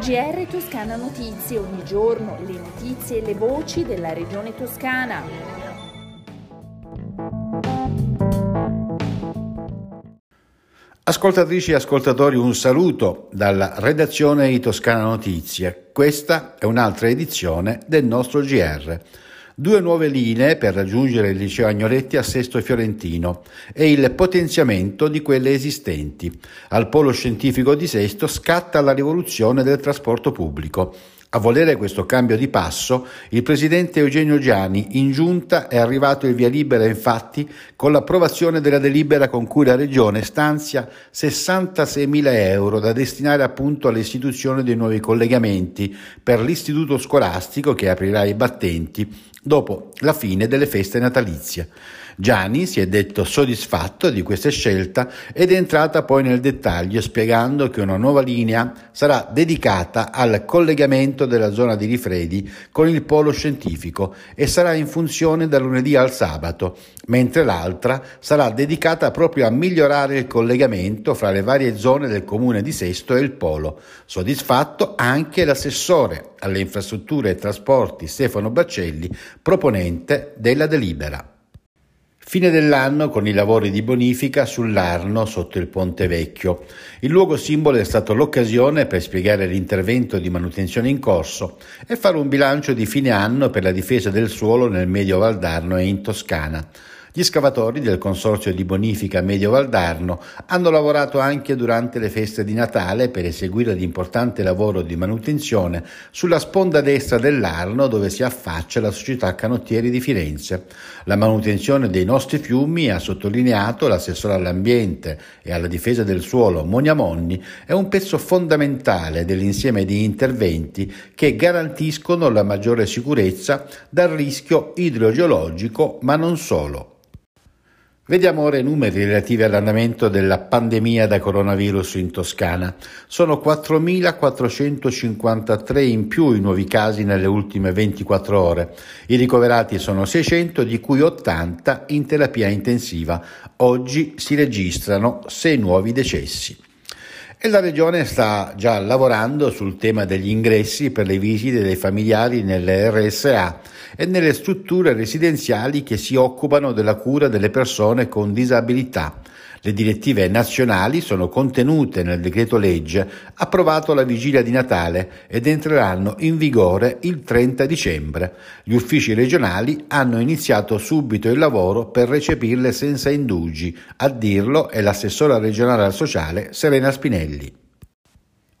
GR Toscana Notizie, ogni giorno le notizie e le voci della regione toscana. Ascoltatrici e ascoltatori, un saluto dalla redazione di Toscana Notizie. Questa è un'altra edizione del nostro GR. Due nuove linee per raggiungere il liceo Agnoletti a Sesto Fiorentino e il potenziamento di quelle esistenti. Al polo scientifico di Sesto scatta la rivoluzione del trasporto pubblico. A volere questo cambio di passo, il presidente Eugenio Giani in giunta è arrivato il via libera infatti con l'approvazione della delibera con cui la Regione stanzia 66.000 euro da destinare appunto all'istituzione dei nuovi collegamenti per l'istituto scolastico che aprirà i battenti dopo la fine delle feste natalizie. Gianni si è detto soddisfatto di questa scelta ed è entrata poi nel dettaglio spiegando che una nuova linea sarà dedicata al collegamento della zona di Rifredi con il polo scientifico e sarà in funzione da lunedì al sabato, mentre l'altra sarà dedicata proprio a migliorare il collegamento fra le varie zone del comune di Sesto e il polo. Soddisfatto anche l'assessore alle infrastrutture e trasporti Stefano Baccelli, proponente della delibera. Fine dell'anno con i lavori di bonifica sull'Arno sotto il Ponte Vecchio. Il luogo simbolo è stato l'occasione per spiegare l'intervento di manutenzione in corso e fare un bilancio di fine anno per la difesa del suolo nel Medio Valdarno e in Toscana. Gli scavatori del Consorzio di Bonifica Medio Valdarno hanno lavorato anche durante le feste di Natale per eseguire l'importante lavoro di manutenzione sulla sponda destra dell'Arno dove si affaccia la società Canottieri di Firenze. La manutenzione dei nostri fiumi, ha sottolineato l'assessore all'ambiente e alla difesa del suolo Monia Monni, è un pezzo fondamentale dell'insieme di interventi che garantiscono la maggiore sicurezza dal rischio idrogeologico, ma non solo. Vediamo ora i numeri relativi all'andamento della pandemia da coronavirus in Toscana. Sono 4.453 in più i nuovi casi nelle ultime 24 ore. I ricoverati sono 600, di cui 80 in terapia intensiva. Oggi si registrano 6 nuovi decessi. E la Regione sta già lavorando sul tema degli ingressi per le visite dei familiari nelle RSA e nelle strutture residenziali che si occupano della cura delle persone con disabilità. Le direttive nazionali sono contenute nel decreto legge approvato alla vigilia di Natale ed entreranno in vigore il 30 dicembre. Gli uffici regionali hanno iniziato subito il lavoro per recepirle senza indugi. A dirlo è l'assessora regionale al sociale Serena Spinelli.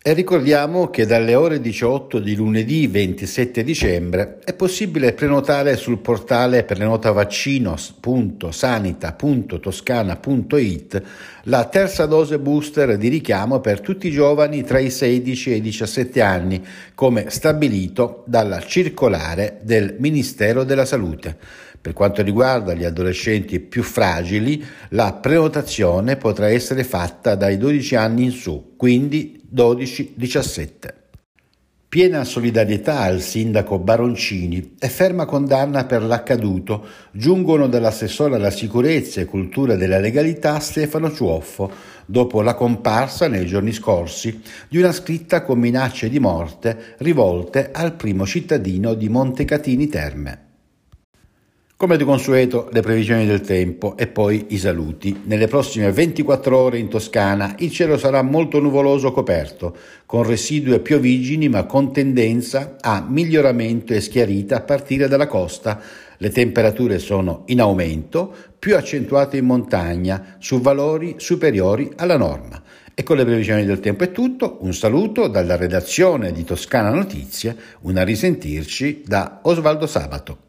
E ricordiamo che dalle ore 18 di lunedì 27 dicembre è possibile prenotare sul portale prenotavaccino.sanita.toscana.it la terza dose booster di richiamo per tutti i giovani tra i 16 e i 17 anni, come stabilito dalla circolare del Ministero della Salute. Per quanto riguarda gli adolescenti più fragili, la prenotazione potrà essere fatta dai 12 anni in su, quindi 12-17. Piena solidarietà al sindaco Baroncini e ferma condanna per l'accaduto giungono dall'assessore alla sicurezza e cultura della legalità Stefano Ciuoffo, dopo la comparsa nei giorni scorsi di una scritta con minacce di morte rivolte al primo cittadino di Montecatini Terme. Come di consueto le previsioni del tempo e poi i saluti. Nelle prossime 24 ore in Toscana il cielo sarà molto nuvoloso coperto, con residue piovigini ma con tendenza a miglioramento e schiarita a partire dalla costa. Le temperature sono in aumento, più accentuate in montagna, su valori superiori alla norma. E con le previsioni del tempo è tutto, un saluto dalla redazione di Toscana Notizie, una risentirci da Osvaldo Sabato.